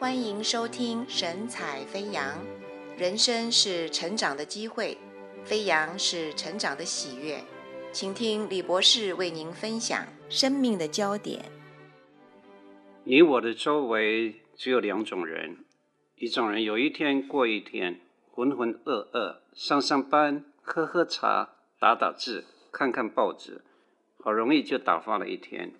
欢迎收听神采飞扬。人生是成长的机会，飞扬是成长的喜悦。请听李博士为您分享生命的焦点。你我的周围只有两种人，一种人有一天过一天，浑浑噩噩，上上班，喝喝茶，打打字，看看报纸，好容易就打发了一天。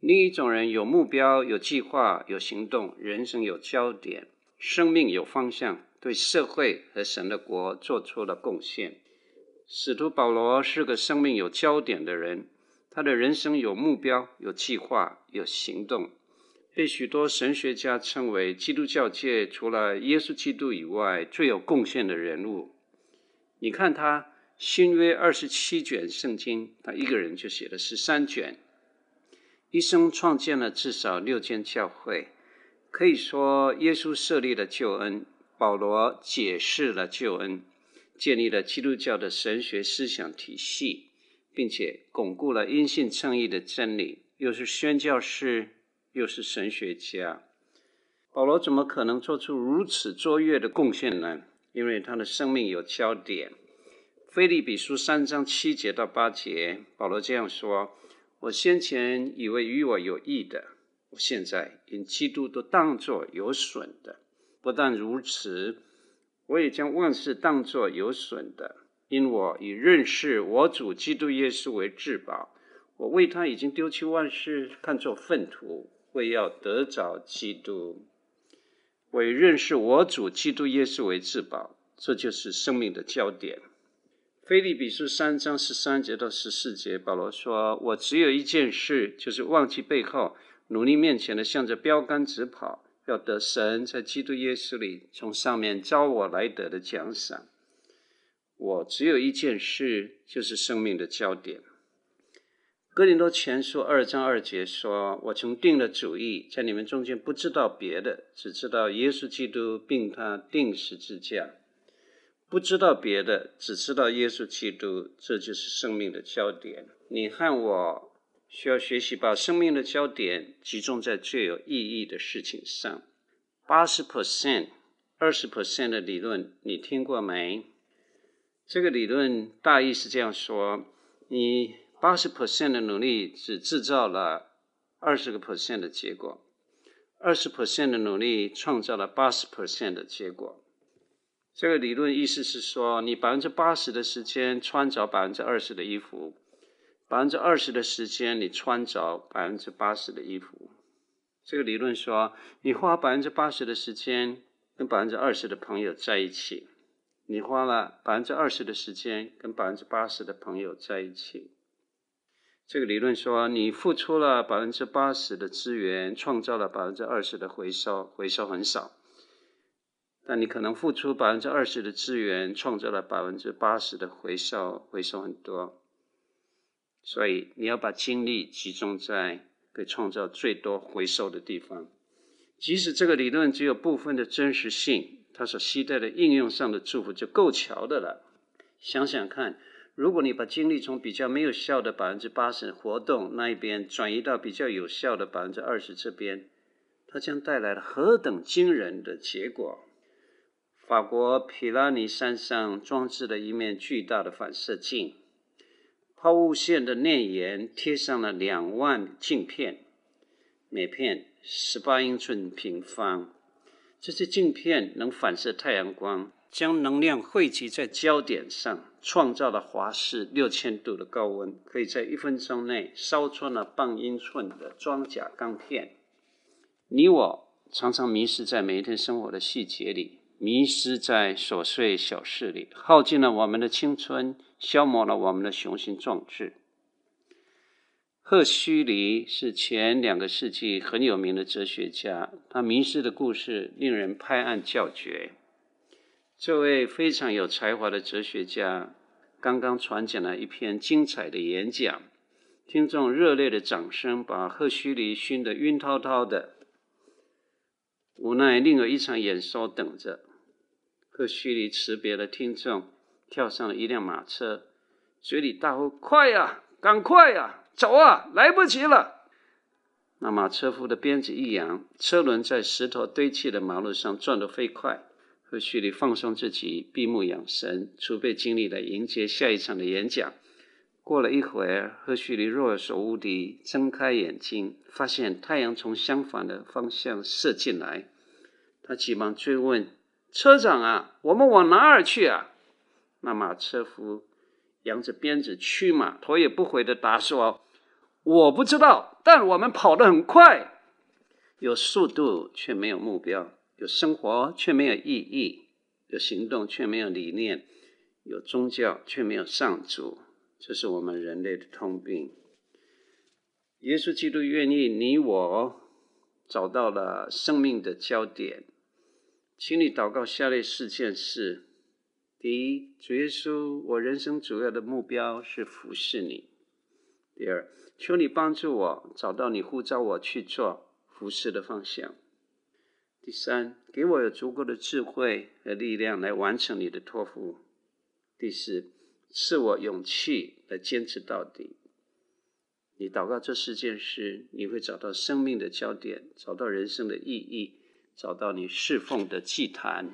另一种人有目标、有计划、有行动，人生有焦点，生命有方向，对社会和神的国做出了贡献。使徒保罗是个生命有焦点的人，他的人生有目标、有计划、有行动，被许多神学家称为基督教界除了耶稣基督以外最有贡献的人物。你看他新约二十七卷圣经，他一个人就写了十三卷。一生创建了至少六间教会，可以说耶稣设立了救恩，保罗解释了救恩，建立了基督教的神学思想体系，并且巩固了因信称义的真理。又是宣教士，又是神学家，保罗怎么可能做出如此卓越的贡献呢？因为他的生命有焦点。腓立比书三章七节到八节，保罗这样说。我先前以为与我有益的，我现在因基督都当作有损的。不但如此，我也将万事当作有损的，因我以认识我主基督耶稣为至宝。我为他已经丢弃万事，看作粪土，为要得着基督。我以认识我主基督耶稣为至宝，这就是生命的焦点。腓立比书三章十三节到十四节，保罗说：“我只有一件事，就是忘记背后，努力面前的，向着标竿直跑，要得神在基督耶稣里从上面召我来得的奖赏。我只有一件事，就是生命的焦点。”哥林多前书二章二节说：“我曾定了主意，在你们中间不知道别的，只知道耶稣基督，并他钉十字架。”不知道别的，只知道耶稣基督，这就是生命的焦点。你和我需要学习把生命的焦点集中在最有意义的事情上。八十 percent、二十 percent 的理论，你听过没？这个理论大意是这样说：你八十 percent 的努力只制造了二十个 percent 的结果，二十 percent 的努力创造了八十 percent 的结果。这个理论意思是说，你百分之八十的时间穿着百分之二十的衣服，百分之二十的时间你穿着百分之八十的衣服。这个理论说，你花百分之八十的时间跟百分之二十的朋友在一起，你花了百分之二十的时间跟百分之八十的朋友在一起。这个理论说，你付出了百分之八十的资源，创造了百分之二十的回收，回收很少。但你可能付出百分之二十的资源，创造了百分之八十的回收，回收很多。所以你要把精力集中在可以创造最多回收的地方。即使这个理论只有部分的真实性，它所期待的应用上的祝福就够瞧的了。想想看，如果你把精力从比较没有效的百分之八十活动那一边转移到比较有效的百分之二十这边，它将带来何等惊人的结果！法国皮拉尼山上装置了一面巨大的反射镜，抛物线的内沿贴上了两万镜片，每片十八英寸平方。这些镜片能反射太阳光，将能量汇集在焦点上，创造了华氏六千度的高温，可以在一分钟内烧穿了半英寸的装甲钢片。你我常常迷失在每一天生活的细节里。迷失在琐碎小事里，耗尽了我们的青春，消磨了我们的雄心壮志。赫胥黎是前两个世纪很有名的哲学家，他迷失的故事令人拍案叫绝。这位非常有才华的哲学家刚刚传讲了一篇精彩的演讲，听众热烈的掌声把赫胥黎熏得晕滔滔的，无奈另有一场演说等着。赫胥黎辞别了听众，跳上了一辆马车，嘴里大呼：“快呀，赶快呀，走啊，来不及了！”那马车夫的鞭子一扬，车轮在石头堆砌的马路上转得飞快。赫胥黎放松自己，闭目养神，储备精力来迎接下一场的演讲。过了一会儿，赫胥黎若有无敌，睁开眼睛，发现太阳从相反的方向射进来。他急忙追问：“车长啊，我们往哪儿去啊？”那马车夫扬着鞭子驱马，头也不回地答说。我不知道，但我们跑得很快，有速度却没有目标，有生活却没有意义，有行动却没有理念，有宗教却没有上主，这是我们人类的通病。耶稣基督愿意你我找到了生命的焦点，请你祷告下列四件事：第一，主耶稣，我人生主要的目标是服侍你；第二，求你帮助我找到你呼召我去做服侍的方向。第三，给我有足够的智慧和力量来完成你的托付。第四，赐我勇气来坚持到底。你祷告这四件事，你会找到生命的焦点，找到人生的意义，找到你侍奉的祭坛。